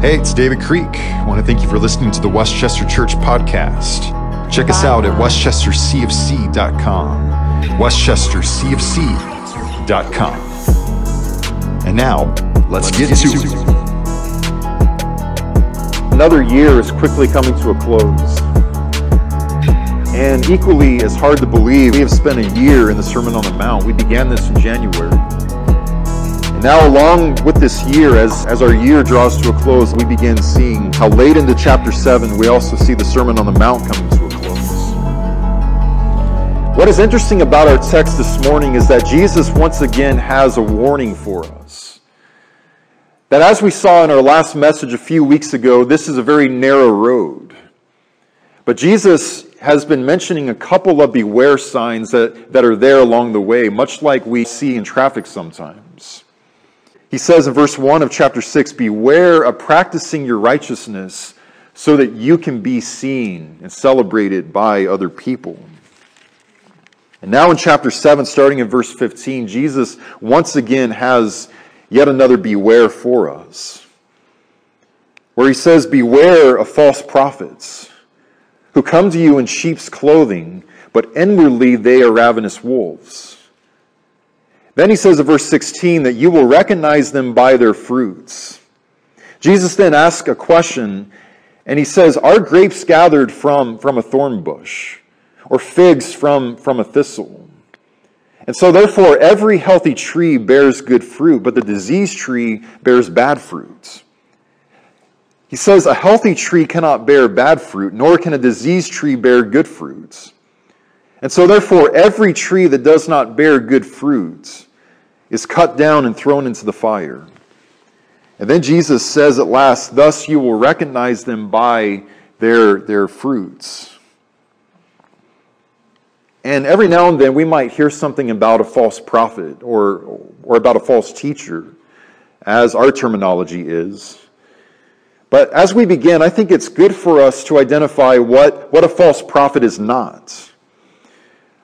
Hey, it's David Creek. I want to thank you for listening to the Westchester Church podcast. Check us out at westchestercfc.com. westchestercfc.com. And now, let's, get, to it. Another year is quickly coming to a close. And equally as hard to believe, we have spent a year in the Sermon on the Mount. We began this in January. Now, along with this year, as, as our year draws to a close, we begin seeing how late into chapter 7, we also see the Sermon on the Mount coming to a close. What is interesting about our text this morning is that Jesus once again has a warning for us. That as we saw in our last message a few weeks ago, this is a very narrow road. But Jesus has been mentioning a couple of beware signs that, that are there along the way, much like we see in traffic sometimes. He says in verse 1 of chapter 6 Beware of practicing your righteousness so that you can be seen and celebrated by other people. And now in chapter 7, starting in verse 15, Jesus once again has yet another beware for us, where he says, Beware of false prophets who come to you in sheep's clothing, but inwardly they are ravenous wolves. Then he says in verse 16 that you will recognize them by their fruits. Jesus then asks a question, and he says, Are grapes gathered from, from a thorn bush, or figs from, from a thistle? And so, therefore, every healthy tree bears good fruit, but the diseased tree bears bad fruit. He says, A healthy tree cannot bear bad fruit, nor can a diseased tree bear good fruits. And so, therefore, every tree that does not bear good fruits is cut down and thrown into the fire. And then Jesus says at last, Thus you will recognize them by their, their fruits. And every now and then we might hear something about a false prophet or, or about a false teacher, as our terminology is. But as we begin, I think it's good for us to identify what, what a false prophet is not.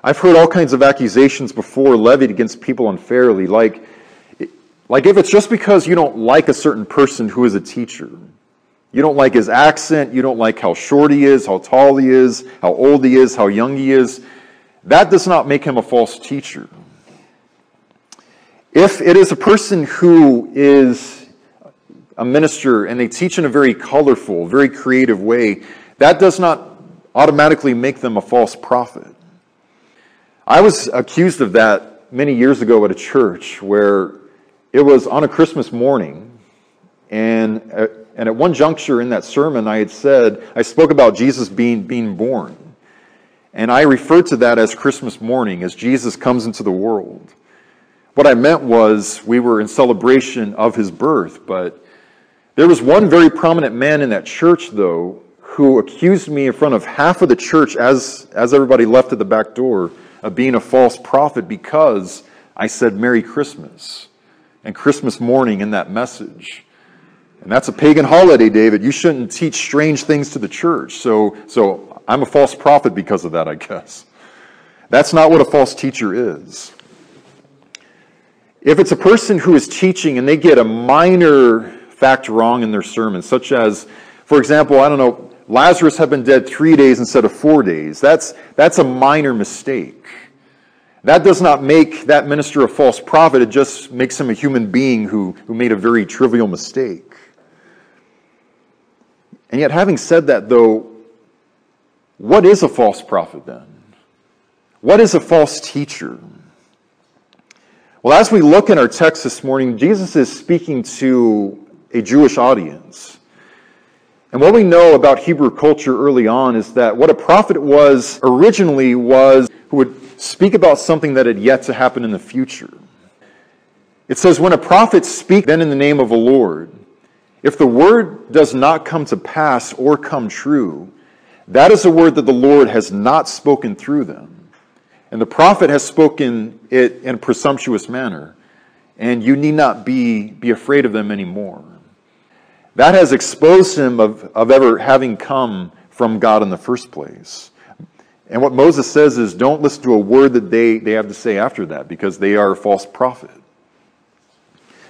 I've heard all kinds of accusations before levied against people unfairly, like, like if it's just because you don't like a certain person who is a teacher. You don't like his accent, you don't like how short he is, how tall he is, how old he is, how young he is. That does not make him a false teacher. If it is a person who is a minister and they teach in a very colorful, very creative way, that does not automatically make them a false prophet. I was accused of that many years ago at a church where it was on a Christmas morning, and, uh, and at one juncture in that sermon, I had said, I spoke about Jesus being, being born. And I referred to that as Christmas morning, as Jesus comes into the world. What I meant was we were in celebration of his birth, but there was one very prominent man in that church, though, who accused me in front of half of the church as, as everybody left at the back door of being a false prophet because I said Merry Christmas and Christmas morning in that message. And that's a pagan holiday, David. You shouldn't teach strange things to the church. So, so I'm a false prophet because of that, I guess. That's not what a false teacher is. If it's a person who is teaching and they get a minor fact wrong in their sermon, such as, for example, I don't know, Lazarus had been dead three days instead of four days. That's, that's a minor mistake. That does not make that minister a false prophet, it just makes him a human being who, who made a very trivial mistake. And yet, having said that, though, what is a false prophet then? What is a false teacher? Well, as we look in our text this morning, Jesus is speaking to a Jewish audience. And what we know about Hebrew culture early on is that what a prophet was originally was who would speak about something that had yet to happen in the future. It says, When a prophet speaks then in the name of the Lord, if the word does not come to pass or come true, that is a word that the Lord has not spoken through them. And the prophet has spoken it in a presumptuous manner, and you need not be, be afraid of them anymore. That has exposed him of, of ever having come from God in the first place. And what Moses says is don't listen to a word that they, they have to say after that because they are a false prophet.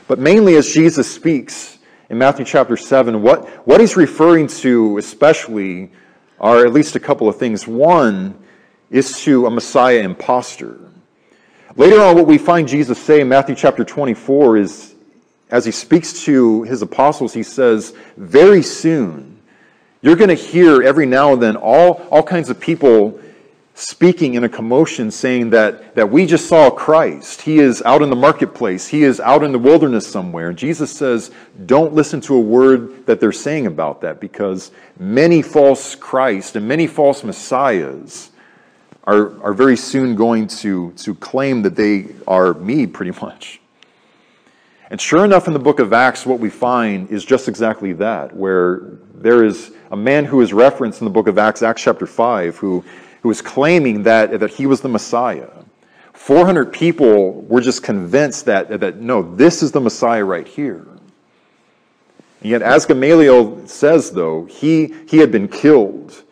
But mainly as Jesus speaks, in Matthew chapter 7, what, what he's referring to especially are at least a couple of things. One is to a Messiah impostor. Later on, what we find Jesus say in Matthew chapter 24 is, as he speaks to his apostles, he says, Very soon, you're going to hear every now and then all, all kinds of people speaking in a commotion saying that, that we just saw Christ. He is out in the marketplace, he is out in the wilderness somewhere. And Jesus says, don't listen to a word that they're saying about that because many false Christ and many false messiahs are, are very soon going to, to claim that they are me, pretty much. And sure enough, in the book of Acts, what we find is just exactly that, where there is a man who is referenced in the book of Acts, Acts chapter 5, who who was claiming that, that he was the Messiah. 400 people were just convinced that, that no, this is the Messiah right here. And yet, as Gamaliel says, though, he, he had been killed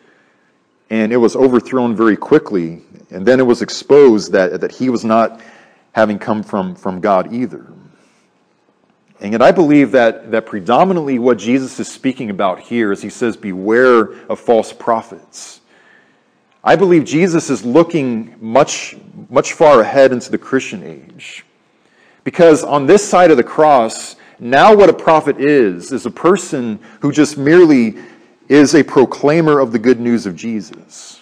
and it was overthrown very quickly. And then it was exposed that, that he was not having come from, from God either. And yet, I believe that, that predominantly what Jesus is speaking about here is he says, Beware of false prophets. I believe Jesus is looking much, much far ahead into the Christian age. Because on this side of the cross, now what a prophet is, is a person who just merely is a proclaimer of the good news of Jesus.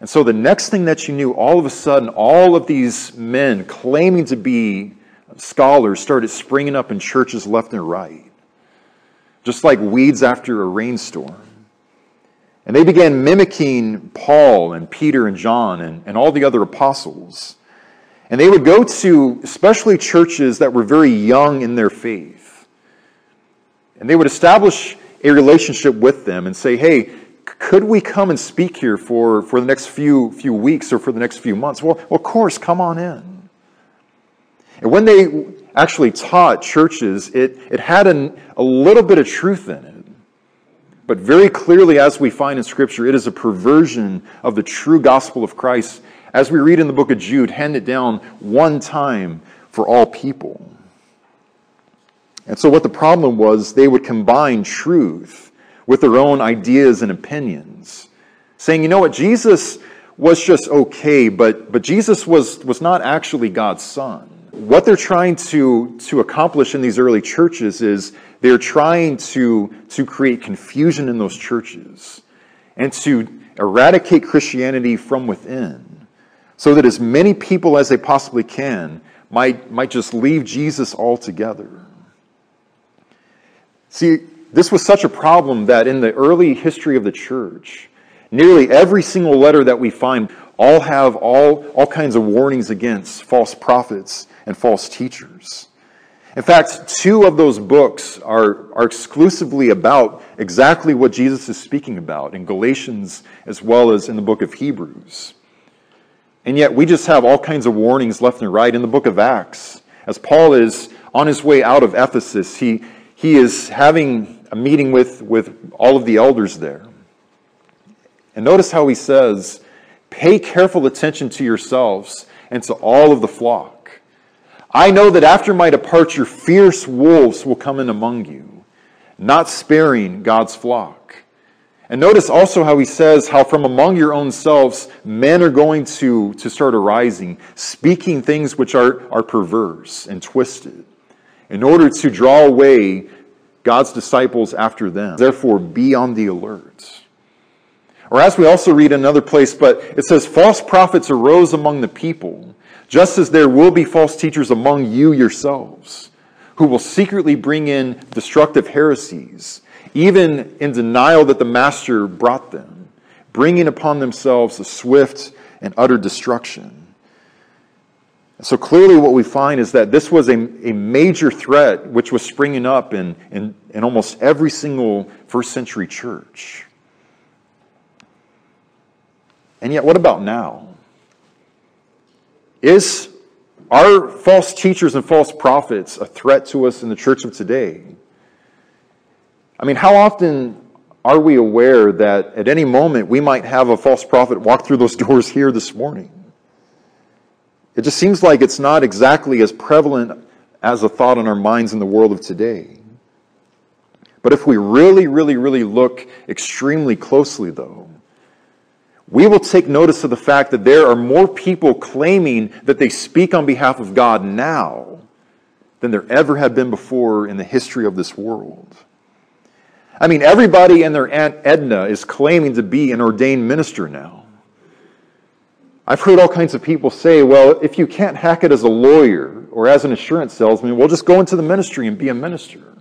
And so the next thing that you knew, all of a sudden, all of these men claiming to be scholars started springing up in churches left and right, just like weeds after a rainstorm. And they began mimicking Paul and Peter and John and, and all the other apostles. And they would go to especially churches that were very young in their faith. And they would establish a relationship with them and say, hey, could we come and speak here for, for the next few, few weeks or for the next few months? Well, well, of course, come on in. And when they actually taught churches, it, it had an, a little bit of truth in it. But very clearly, as we find in Scripture, it is a perversion of the true gospel of Christ, as we read in the book of Jude, handed down one time for all people. And so, what the problem was, they would combine truth with their own ideas and opinions, saying, you know what, Jesus was just okay, but, but Jesus was, was not actually God's son. What they're trying to, to accomplish in these early churches is they're trying to, to create confusion in those churches and to eradicate Christianity from within so that as many people as they possibly can might, might just leave Jesus altogether. See, this was such a problem that in the early history of the church, nearly every single letter that we find all have all, all kinds of warnings against false prophets and false teachers. In fact, two of those books are, are exclusively about exactly what Jesus is speaking about in Galatians as well as in the book of Hebrews. And yet, we just have all kinds of warnings left and right in the book of Acts. As Paul is on his way out of Ephesus, he, he is having a meeting with, with all of the elders there. And notice how he says, Pay careful attention to yourselves and to all of the flock I know that after my departure, fierce wolves will come in among you, not sparing God's flock. And notice also how he says how from among your own selves men are going to, to start arising, speaking things which are, are perverse and twisted, in order to draw away God's disciples after them. Therefore, be on the alert. Or as we also read another place, but it says, false prophets arose among the people just as there will be false teachers among you yourselves, who will secretly bring in destructive heresies, even in denial that the Master brought them, bringing upon themselves a swift and utter destruction. So clearly, what we find is that this was a, a major threat which was springing up in, in, in almost every single first century church. And yet, what about now? Is are false teachers and false prophets a threat to us in the church of today? I mean, how often are we aware that at any moment we might have a false prophet walk through those doors here this morning? It just seems like it's not exactly as prevalent as a thought in our minds in the world of today. But if we really, really, really look extremely closely, though, we will take notice of the fact that there are more people claiming that they speak on behalf of God now than there ever have been before in the history of this world. I mean, everybody and their Aunt Edna is claiming to be an ordained minister now. I've heard all kinds of people say, well, if you can't hack it as a lawyer or as an insurance salesman, well, just go into the ministry and be a minister.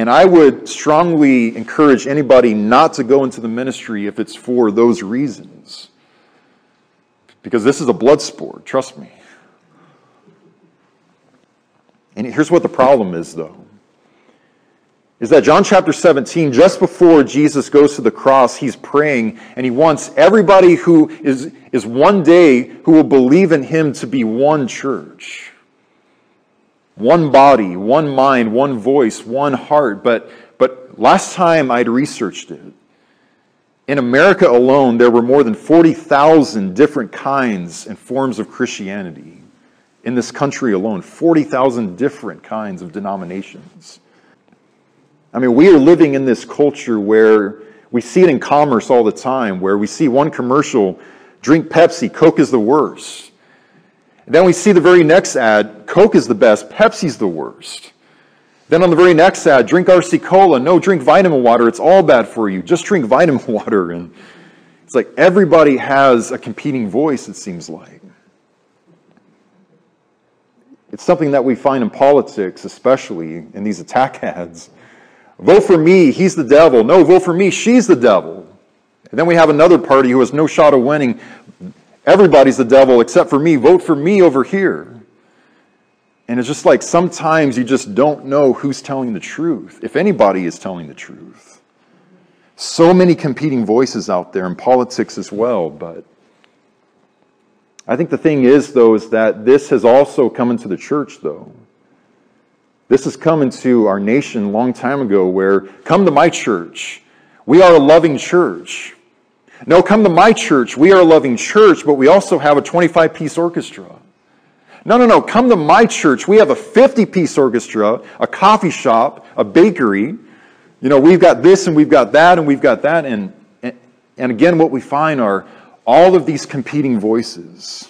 And I would strongly encourage anybody not to go into the ministry if it's for those reasons. Because this is a blood sport, trust me. And here's what the problem is, though is that John chapter 17, just before Jesus goes to the cross, he's praying and he wants everybody who is, is one day who will believe in him to be one church. One body, one mind, one voice, one heart. But, but last time I'd researched it, in America alone, there were more than 40,000 different kinds and forms of Christianity. In this country alone, 40,000 different kinds of denominations. I mean, we are living in this culture where we see it in commerce all the time, where we see one commercial drink Pepsi, Coke is the worst. Then we see the very next ad, Coke is the best, Pepsi's the worst. Then on the very next ad, drink RC Cola, no, drink vitamin water, it's all bad for you, just drink vitamin water. And it's like everybody has a competing voice, it seems like. It's something that we find in politics, especially in these attack ads Vote for me, he's the devil. No, vote for me, she's the devil. And then we have another party who has no shot of winning. Everybody's the devil except for me. Vote for me over here. And it's just like sometimes you just don't know who's telling the truth, if anybody is telling the truth. So many competing voices out there in politics as well, but I think the thing is, though, is that this has also come into the church, though. This has come into our nation a long time ago where, come to my church. We are a loving church. No, come to my church. We are a loving church, but we also have a 25 piece orchestra. No, no, no. Come to my church. We have a 50 piece orchestra, a coffee shop, a bakery. You know, we've got this and we've got that and we've got that. And, and, and again, what we find are all of these competing voices.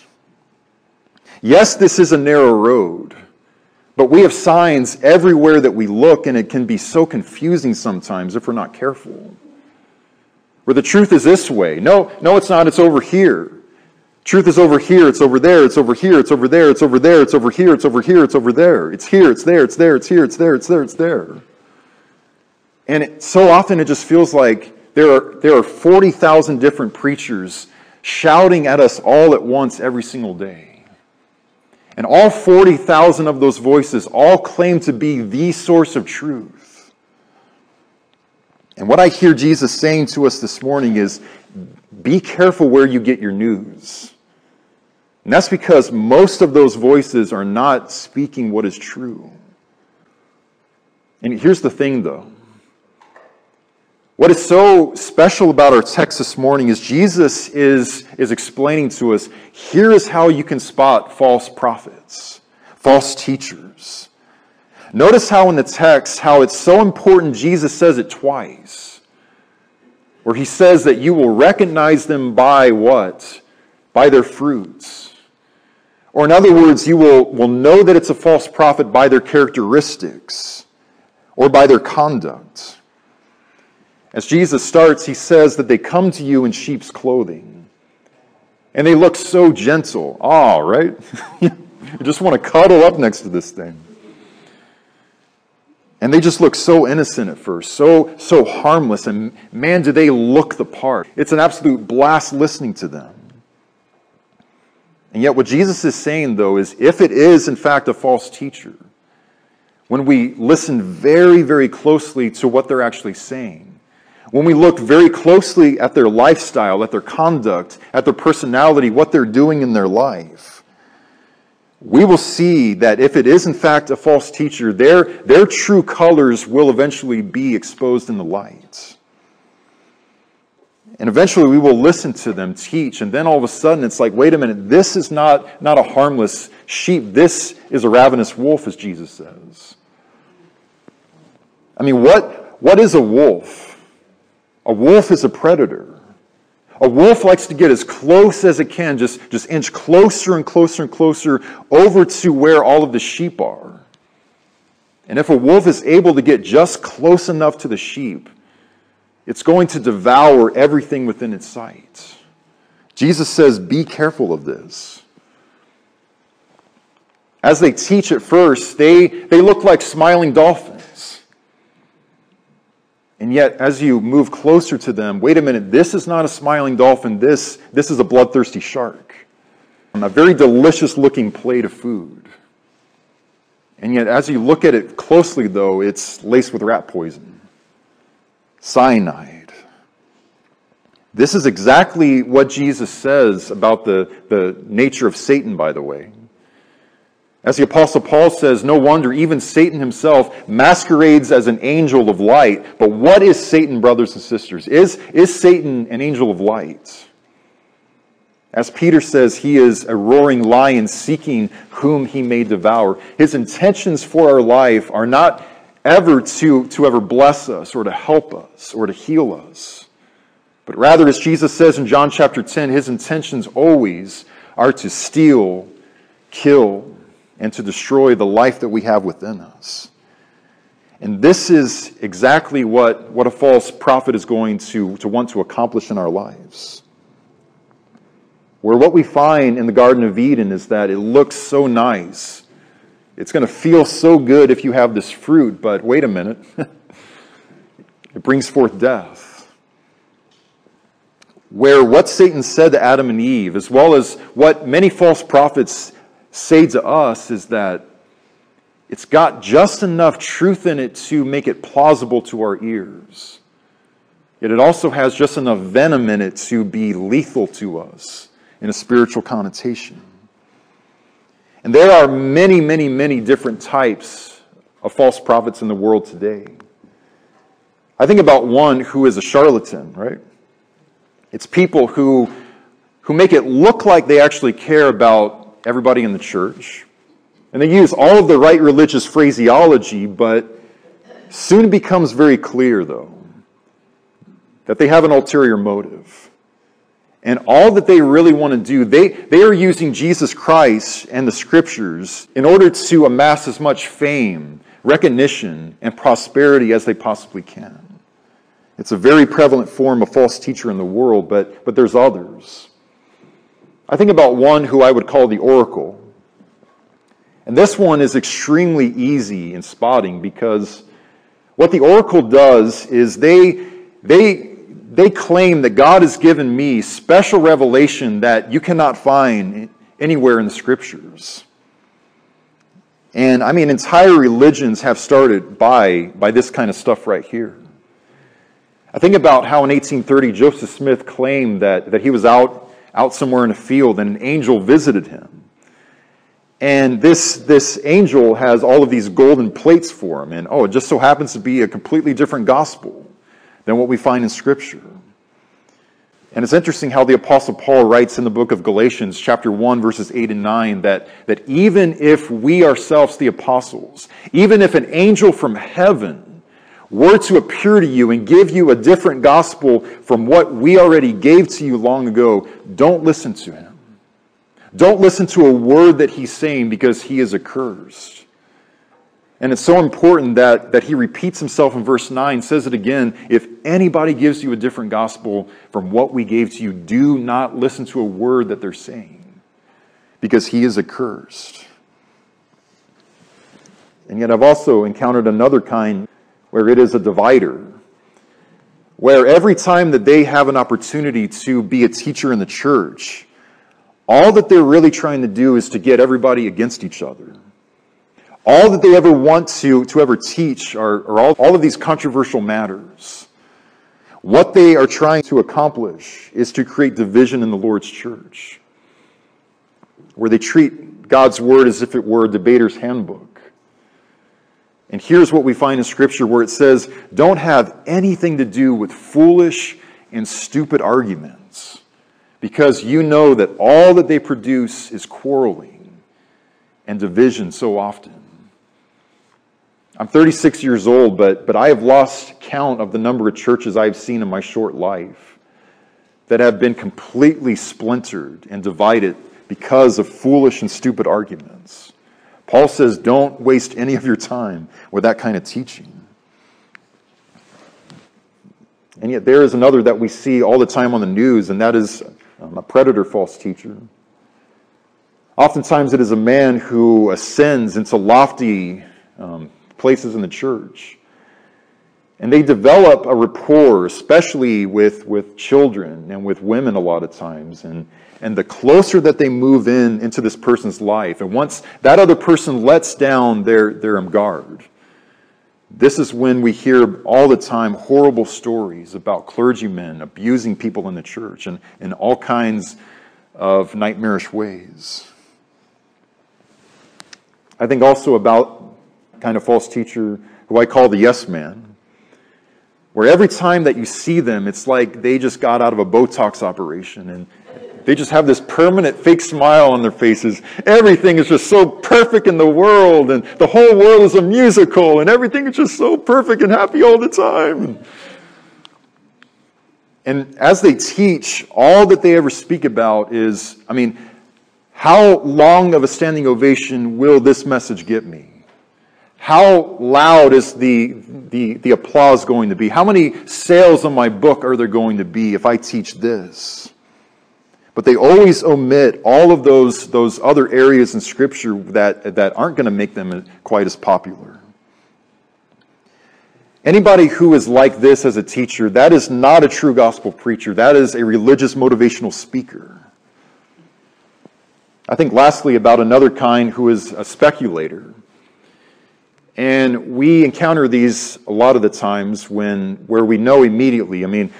Yes, this is a narrow road. But we have signs everywhere that we look, and it can be so confusing sometimes if we're not careful. Where the truth is this way. No, no, it's not. It's over here. Truth is over here. It's over there. It's over here. It's over there. It's over there. It's over here. It's over here. It's over there. It's here. It's there. It's there. It's here. It's there. It's there. It's there. And so often it just feels like there are, there are 40,000 different preachers shouting at us all at once every single day. And all 40,000 of those voices all claim to be the source of truth. And what I hear Jesus saying to us this morning is be careful where you get your news. And that's because most of those voices are not speaking what is true. And here's the thing, though what is so special about our text this morning is Jesus is, is explaining to us here is how you can spot false prophets, false teachers. Notice how in the text, how it's so important, Jesus says it twice. Where he says that you will recognize them by what? By their fruits. Or in other words, you will, will know that it's a false prophet by their characteristics or by their conduct. As Jesus starts, he says that they come to you in sheep's clothing. And they look so gentle. Ah, right? you just want to cuddle up next to this thing. And they just look so innocent at first, so, so harmless. And man, do they look the part. It's an absolute blast listening to them. And yet, what Jesus is saying, though, is if it is, in fact, a false teacher, when we listen very, very closely to what they're actually saying, when we look very closely at their lifestyle, at their conduct, at their personality, what they're doing in their life, we will see that if it is in fact a false teacher, their, their true colors will eventually be exposed in the light. And eventually we will listen to them teach, and then all of a sudden it's like, wait a minute, this is not, not a harmless sheep. This is a ravenous wolf, as Jesus says. I mean, what, what is a wolf? A wolf is a predator. A wolf likes to get as close as it can, just, just inch closer and closer and closer over to where all of the sheep are. And if a wolf is able to get just close enough to the sheep, it's going to devour everything within its sight. Jesus says, Be careful of this. As they teach at first, they, they look like smiling dolphins. And yet, as you move closer to them, wait a minute, this is not a smiling dolphin, this, this is a bloodthirsty shark. A very delicious looking plate of food. And yet, as you look at it closely, though, it's laced with rat poison, cyanide. This is exactly what Jesus says about the, the nature of Satan, by the way. As the Apostle Paul says, no wonder even Satan himself masquerades as an angel of light. But what is Satan, brothers and sisters? Is, is Satan an angel of light? As Peter says, he is a roaring lion seeking whom he may devour. His intentions for our life are not ever to, to ever bless us or to help us or to heal us. But rather, as Jesus says in John chapter 10, his intentions always are to steal, kill, and to destroy the life that we have within us. And this is exactly what, what a false prophet is going to, to want to accomplish in our lives. Where what we find in the Garden of Eden is that it looks so nice. It's going to feel so good if you have this fruit, but wait a minute. it brings forth death. Where what Satan said to Adam and Eve, as well as what many false prophets say to us is that it's got just enough truth in it to make it plausible to our ears. Yet it also has just enough venom in it to be lethal to us in a spiritual connotation. And there are many, many, many different types of false prophets in the world today. I think about one who is a charlatan, right? It's people who, who make it look like they actually care about everybody in the church. And they use all of the right religious phraseology, but soon it becomes very clear, though, that they have an ulterior motive. And all that they really want to do, they, they are using Jesus Christ and the scriptures in order to amass as much fame, recognition, and prosperity as they possibly can. It's a very prevalent form of false teacher in the world, but, but there's others. I think about one who I would call the oracle. And this one is extremely easy in spotting because what the oracle does is they, they, they claim that God has given me special revelation that you cannot find anywhere in the scriptures. And I mean, entire religions have started by, by this kind of stuff right here. I think about how in 1830 Joseph Smith claimed that, that he was out out somewhere in a field, and an angel visited him. And this, this angel has all of these golden plates for him. And oh, it just so happens to be a completely different gospel than what we find in Scripture. And it's interesting how the Apostle Paul writes in the book of Galatians, chapter 1, verses 8 and 9, that, that even if we ourselves, the apostles, even if an angel from heaven were to appear to you and give you a different gospel from what we already gave to you long ago, don't listen to him. Don't listen to a word that he's saying because he is accursed. And it's so important that, that he repeats himself in verse 9, says it again. If anybody gives you a different gospel from what we gave to you, do not listen to a word that they're saying because he is accursed. And yet, I've also encountered another kind where it is a divider, where every time that they have an opportunity to be a teacher in the church, all that they're really trying to do is to get everybody against each other. All that they ever want to, to ever teach are, are all, all of these controversial matters. What they are trying to accomplish is to create division in the Lord's church, where they treat God's word as if it were a debater's handbook and here's what we find in Scripture where it says, don't have anything to do with foolish and stupid arguments, because you know that all that they produce is quarreling and division so often. I'm 36 years old, but, but I have lost count of the number of churches I've seen in my short life that have been completely splintered and divided because of foolish and stupid arguments. Paul says, don't waste any of your time with that kind of teaching. And yet, there is another that we see all the time on the news, and that is um, a predator false teacher. Oftentimes, it is a man who ascends into lofty um, places in the church. And they develop a rapport, especially with, with children and with women a lot of times. And, and the closer that they move in into this person's life, and once that other person lets down their, their guard, this is when we hear all the time horrible stories about clergymen abusing people in the church and in all kinds of nightmarish ways. I think also about kind of false teacher who I call the yes man, where every time that you see them, it's like they just got out of a Botox operation and they just have this permanent fake smile on their faces. Everything is just so perfect in the world, and the whole world is a musical, and everything is just so perfect and happy all the time. And as they teach, all that they ever speak about is I mean, how long of a standing ovation will this message get me? How loud is the, the, the applause going to be? How many sales on my book are there going to be if I teach this? But they always omit all of those, those other areas in Scripture that, that aren't going to make them quite as popular. Anybody who is like this as a teacher, that is not a true gospel preacher. That is a religious motivational speaker. I think, lastly, about another kind who is a speculator. And we encounter these a lot of the times when, where we know immediately. I mean,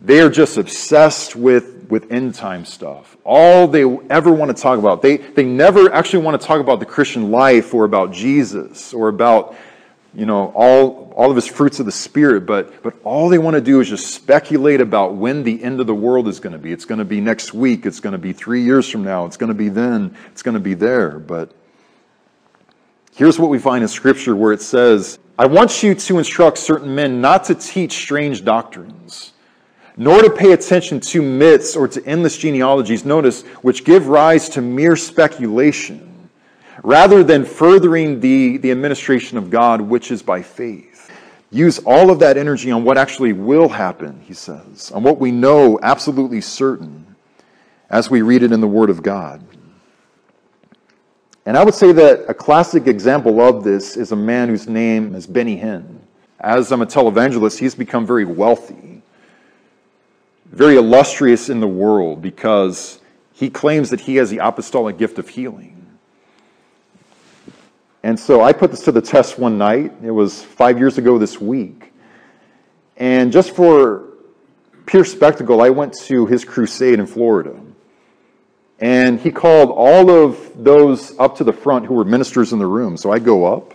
they are just obsessed with with end time stuff. All they ever want to talk about. They, they never actually want to talk about the Christian life or about Jesus or about, you know, all, all of his fruits of the Spirit, but, but all they want to do is just speculate about when the end of the world is going to be. It's going to be next week. It's going to be three years from now. It's going to be then. It's going to be there. But here's what we find in Scripture where it says, I want you to instruct certain men not to teach strange doctrines nor to pay attention to myths or to endless genealogies, notice, which give rise to mere speculation, rather than furthering the, the administration of God, which is by faith. Use all of that energy on what actually will happen, he says, on what we know absolutely certain as we read it in the Word of God. And I would say that a classic example of this is a man whose name is Benny Hinn. As I'm a televangelist, he's become very wealthy very illustrious in the world because he claims that he has the apostolic gift of healing. And so I put this to the test one night. It was five years ago this week. And just for pure spectacle, I went to his crusade in Florida. And he called all of those up to the front who were ministers in the room. So I go up.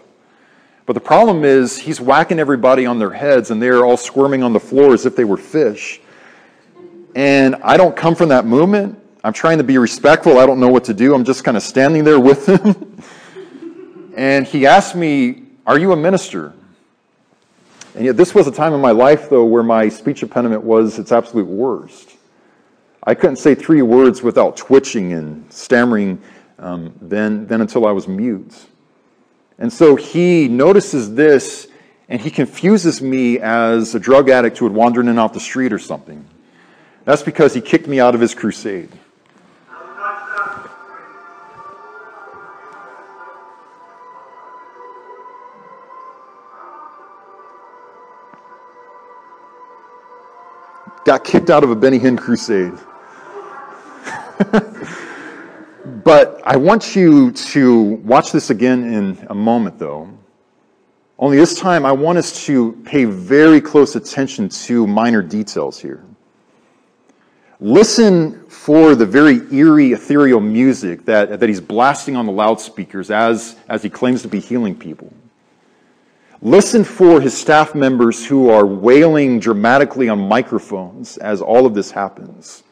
But the problem is, he's whacking everybody on their heads, and they're all squirming on the floor as if they were fish. And I don't come from that movement. I'm trying to be respectful. I don't know what to do. I'm just kind of standing there with him. and he asked me, Are you a minister? And yet, this was a time in my life, though, where my speech impediment was its absolute worst. I couldn't say three words without twitching and stammering um, then, then until I was mute. And so he notices this and he confuses me as a drug addict who had wandered in off the street or something. That's because he kicked me out of his crusade. Got kicked out of a Benny Hinn crusade. but I want you to watch this again in a moment, though. Only this time, I want us to pay very close attention to minor details here. Listen for the very eerie, ethereal music that, that he's blasting on the loudspeakers as, as he claims to be healing people. Listen for his staff members who are wailing dramatically on microphones as all of this happens.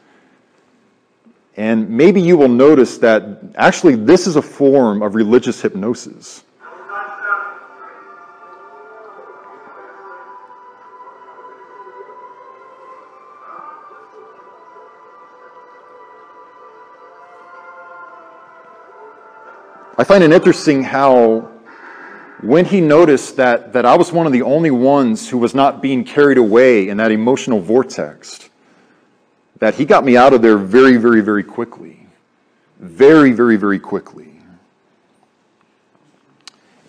And maybe you will notice that actually this is a form of religious hypnosis. I find it interesting how when he noticed that, that I was one of the only ones who was not being carried away in that emotional vortex, that he got me out of there very, very, very quickly. Very, very, very quickly.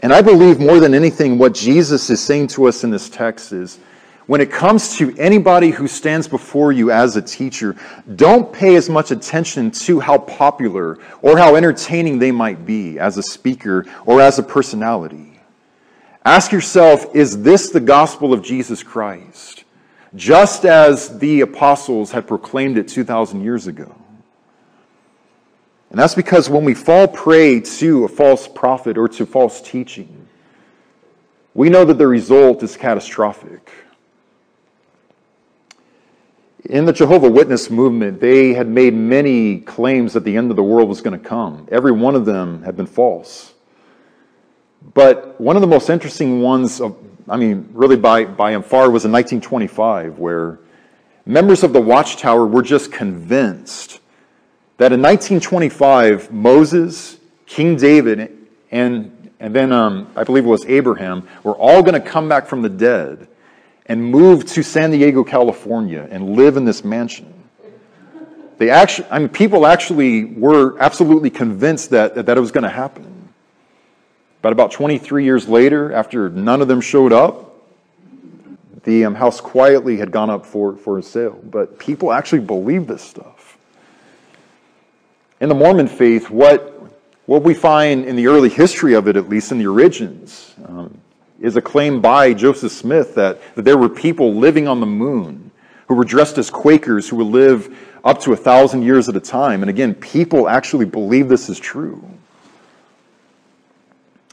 And I believe more than anything, what Jesus is saying to us in this text is when it comes to anybody who stands before you as a teacher, don't pay as much attention to how popular or how entertaining they might be as a speaker or as a personality. Ask yourself, is this the gospel of Jesus Christ? Just as the apostles had proclaimed it 2,000 years ago. And that's because when we fall prey to a false prophet or to false teaching, we know that the result is catastrophic. In the Jehovah Witness movement, they had made many claims that the end of the world was going to come. Every one of them had been false. But one of the most interesting ones, of, I mean, really by, by and far, was in 1925, where members of the Watchtower were just convinced that in 1925, Moses, King David, and, and then um, I believe it was Abraham, were all going to come back from the dead and move to San Diego, California, and live in this mansion. They actually, I mean, people actually were absolutely convinced that, that it was going to happen. But about 23 years later, after none of them showed up, the um, house quietly had gone up for, for sale. But people actually believe this stuff. In the Mormon faith, what, what we find in the early history of it, at least in the origins, um, is a claim by Joseph Smith that, that there were people living on the moon who were dressed as Quakers who would live up to a thousand years at a time. And again, people actually believe this is true.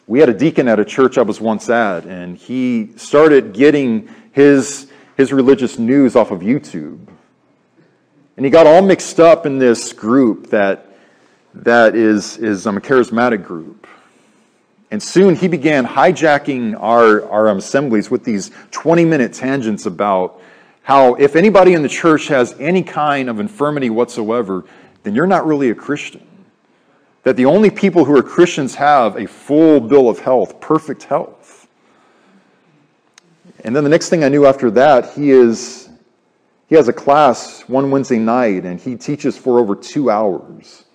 We had a deacon at a church I was once at, and he started getting his, his religious news off of YouTube. And he got all mixed up in this group that, that is, is um, a charismatic group. And soon he began hijacking our, our assemblies with these 20 minute tangents about how if anybody in the church has any kind of infirmity whatsoever, then you're not really a Christian that the only people who are Christians have a full bill of health, perfect health. And then the next thing I knew after that, he is he has a class one Wednesday night and he teaches for over 2 hours.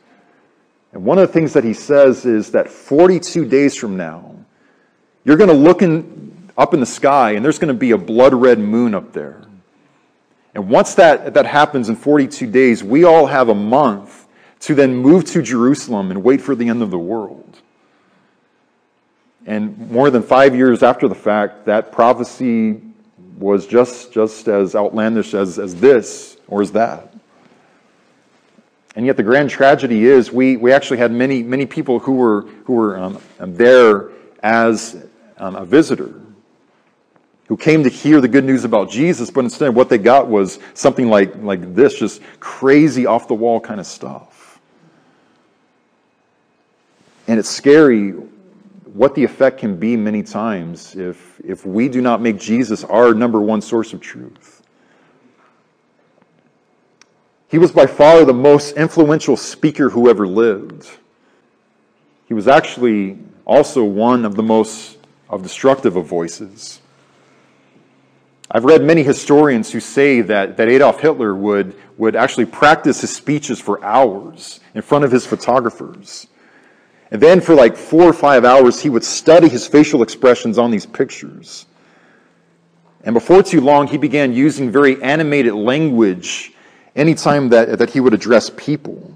And one of the things that he says is that 42 days from now, you're going to look in, up in the sky and there's going to be a blood red moon up there. And once that, that happens in 42 days, we all have a month to then move to Jerusalem and wait for the end of the world. And more than five years after the fact, that prophecy was just, just as outlandish as, as this or as that. And yet the grand tragedy is we, we actually had many, many people who were, who were um, there as um, a visitor who came to hear the good news about Jesus, but instead what they got was something like, like this, just crazy off the wall kind of stuff. And it's scary what the effect can be many times if, if we do not make Jesus our number one source of truth. He was by far the most influential speaker who ever lived. He was actually also one of the most of destructive of voices. I've read many historians who say that, that Adolf Hitler would, would actually practice his speeches for hours in front of his photographers. And then for like four or five hours, he would study his facial expressions on these pictures. And before too long, he began using very animated language anytime that, that he would address people.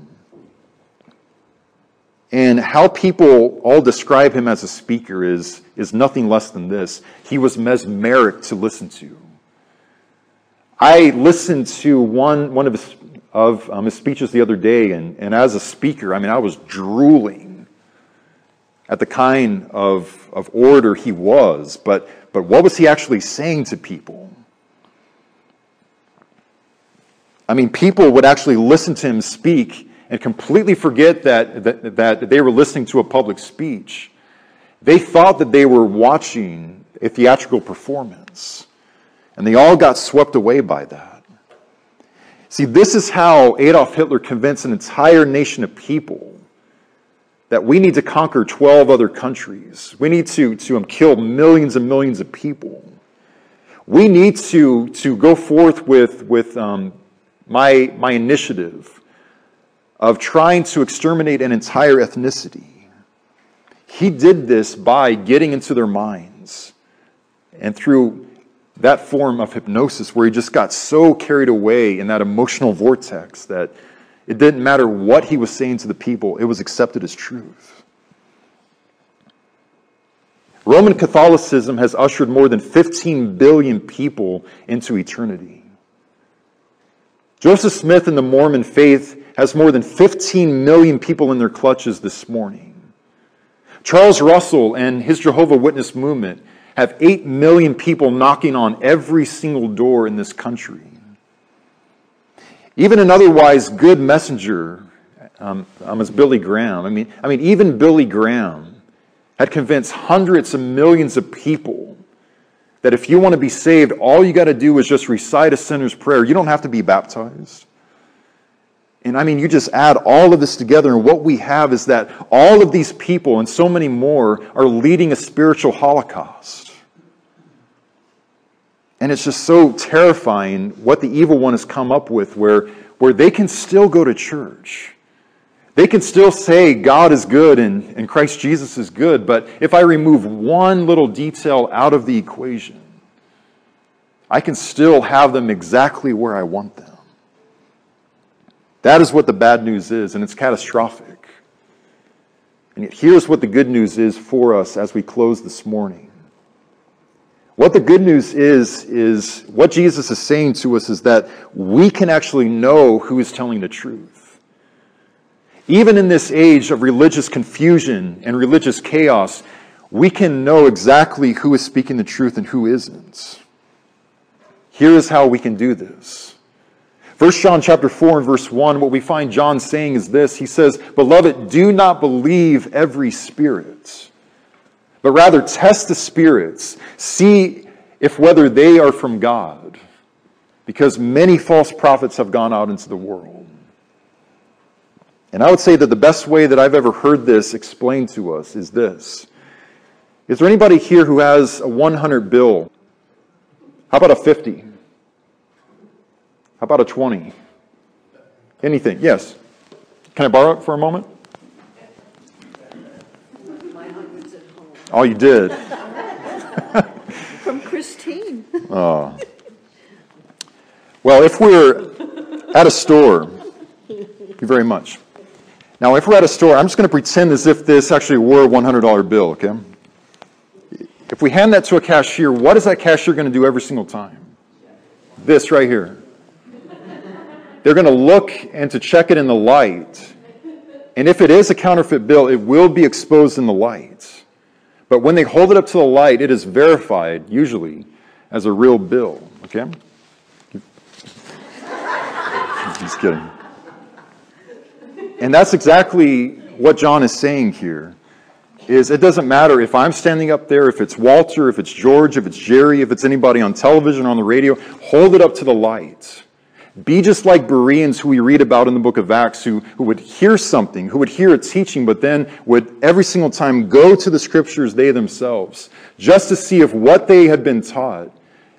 And how people all describe him as a speaker is, is nothing less than this. He was mesmeric to listen to. I listened to one, one of, his, of um, his speeches the other day, and, and as a speaker, I mean, I was drooling at the kind of, of orator he was, but, but what was he actually saying to people? I mean, people would actually listen to him speak and completely forget that, that, that they were listening to a public speech. They thought that they were watching a theatrical performance, and they all got swept away by that. See, this is how Adolf Hitler convinced an entire nation of people that we need to conquer 12 other countries. We need to, to um, kill millions and millions of people. We need to, to go forth with, with um, my, my initiative of trying to exterminate an entire ethnicity. He did this by getting into their minds and through that form of hypnosis where he just got so carried away in that emotional vortex that it didn't matter what he was saying to the people, it was accepted as truth. Roman Catholicism has ushered more than 15 billion people into eternity. Joseph Smith and the Mormon faith has more than 15 million people in their clutches this morning. Charles Russell and his Jehovah Witness movement have 8 million people knocking on every single door in this country. Even an otherwise good messenger, um, um, as Billy Graham, I mean, I mean, even Billy Graham had convinced hundreds of millions of people that if you want to be saved, all you got to do is just recite a sinner's prayer. You don't have to be baptized. And I mean, you just add all of this together, and what we have is that all of these people and so many more are leading a spiritual holocaust. And it's just so terrifying what the evil one has come up with, where, where they can still go to church. They can still say God is good and, and Christ Jesus is good, but if I remove one little detail out of the equation, I can still have them exactly where I want them. That is what the bad news is, and it's catastrophic. And yet, here's what the good news is for us as we close this morning. What the good news is, is what Jesus is saying to us is that we can actually know who is telling the truth. Even in this age of religious confusion and religious chaos, we can know exactly who is speaking the truth and who isn't. Here is how we can do this. 1 John chapter 4 and verse 1, what we find John saying is this. He says, Beloved, do not believe every spirit, but rather test the spirits. See if whether they are from God, because many false prophets have gone out into the world. And I would say that the best way that I've ever heard this explained to us is this. Is there anybody here who has a 100 bill? How about a 50? How about a 20? Anything? Yes. Can I borrow it for a moment? Oh, you did. From Christine. Oh. Well, if we're at a store, thank you very much. Now, if we're at a store, I'm just going to pretend as if this actually were a $100 bill, okay? If we hand that to a cashier, what is that cashier going to do every single time? This right here. They're going to look and to check it in the light. And if it is a counterfeit bill, it will be exposed in the light. But when they hold it up to the light, it is verified, usually, as a real bill. Okay? Just kidding. And that's exactly what John is saying here. Is it doesn't matter if I'm standing up there, if it's Walter, if it's George, if it's Jerry, if it's anybody on television or on the radio, hold it up to the light. Be just like Bereans who we read about in the book of Acts, who, who would hear something, who would hear a teaching, but then would every single time go to the scriptures they themselves, just to see if what they had been taught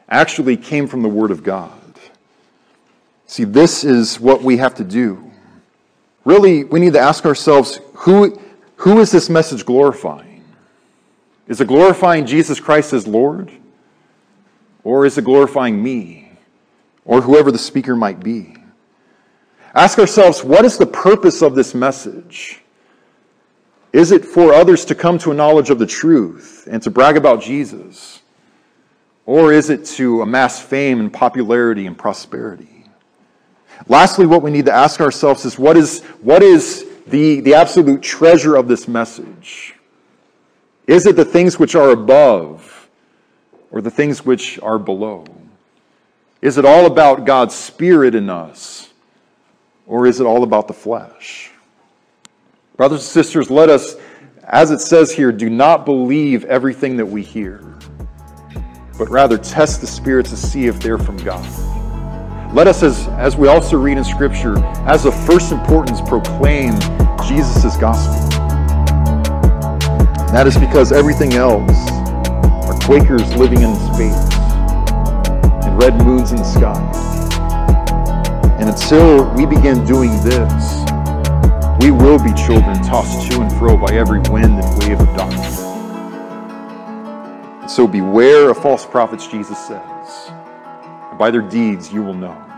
actually came from the Word of God. See, this is what we have to do. Really, we need to ask ourselves who, who is this message glorifying? Is it glorifying Jesus Christ as Lord? Or is it glorifying me? Or whoever the speaker might be. Ask ourselves what is the purpose of this message? Is it for others to come to a knowledge of the truth and to brag about Jesus? Or is it to amass fame and popularity and prosperity? Lastly, what we need to ask ourselves is what is, what is the, the absolute treasure of this message? Is it the things which are above or the things which are below? Is it all about God's Spirit in us? Or is it all about the flesh? Brothers and sisters, let us, as it says here, do not believe everything that we hear, but rather test the spirits to see if they're from God. Let us, as, as we also read in Scripture, as of first importance, proclaim Jesus' gospel. That is because everything else are Quakers living in space red moons in the sky. And until we begin doing this, we will be children tossed to and fro by every wind and wave of doctrine. And so beware of false prophets, Jesus says. By their deeds you will know.